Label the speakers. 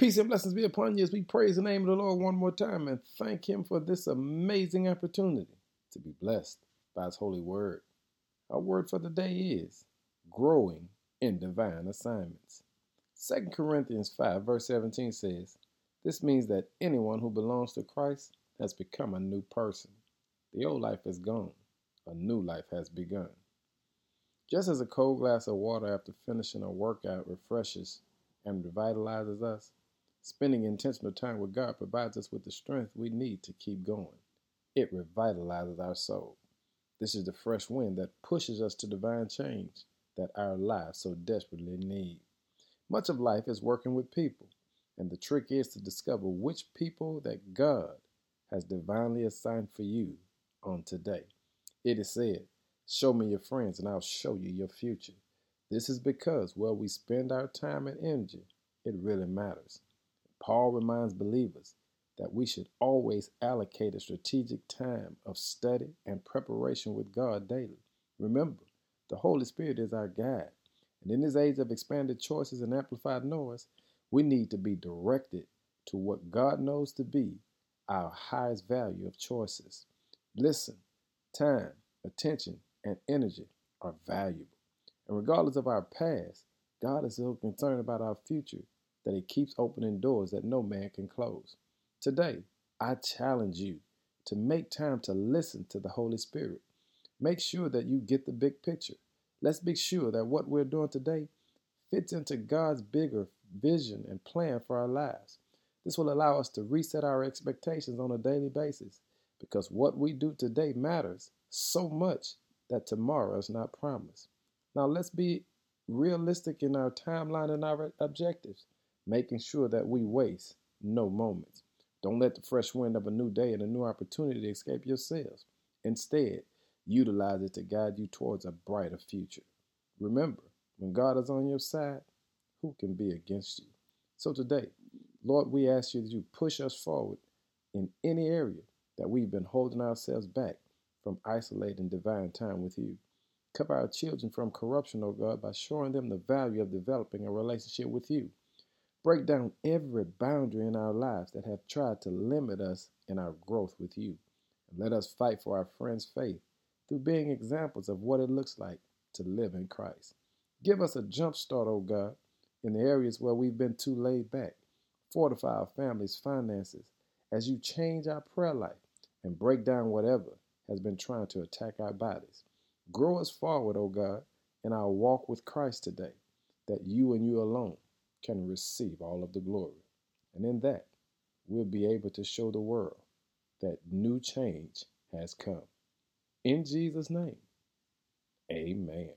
Speaker 1: Peace and blessings be upon you as we praise the name of the Lord one more time and thank Him for this amazing opportunity to be blessed by His holy word. Our word for the day is growing in divine assignments. 2 Corinthians 5, verse 17 says, This means that anyone who belongs to Christ has become a new person. The old life is gone, a new life has begun. Just as a cold glass of water after finishing a workout refreshes and revitalizes us, Spending intentional time with God provides us with the strength we need to keep going. It revitalizes our soul. This is the fresh wind that pushes us to divine change that our lives so desperately need. Much of life is working with people, and the trick is to discover which people that God has divinely assigned for you on today. It is said, Show me your friends, and I'll show you your future. This is because where we spend our time and energy, it really matters. Paul reminds believers that we should always allocate a strategic time of study and preparation with God daily. Remember, the Holy Spirit is our guide. And in this age of expanded choices and amplified noise, we need to be directed to what God knows to be our highest value of choices. Listen, time, attention, and energy are valuable. And regardless of our past, God is so concerned about our future that He keeps opening doors that no man can close. Today, I challenge you to make time to listen to the Holy Spirit. Make sure that you get the big picture. Let's be sure that what we're doing today fits into God's bigger vision and plan for our lives. This will allow us to reset our expectations on a daily basis because what we do today matters so much that tomorrow is not promised. Now, let's be realistic in our timeline and our objectives making sure that we waste no moments. Don't let the fresh wind of a new day and a new opportunity escape your sails. Instead, utilize it to guide you towards a brighter future. Remember, when God is on your side, who can be against you? So today, Lord, we ask you that you push us forward in any area that we've been holding ourselves back from isolating divine time with you. Cover our children from corruption, O oh God, by showing them the value of developing a relationship with you. Break down every boundary in our lives that have tried to limit us in our growth with you. And let us fight for our friends' faith through being examples of what it looks like to live in Christ. Give us a jump start, O oh God, in the areas where we've been too laid back. Fortify our families' finances as you change our prayer life and break down whatever has been trying to attack our bodies. Grow us forward, O oh God, in our walk with Christ today, that you and you alone can receive all of the glory. And in that, we'll be able to show the world that new change has come. In Jesus' name, amen.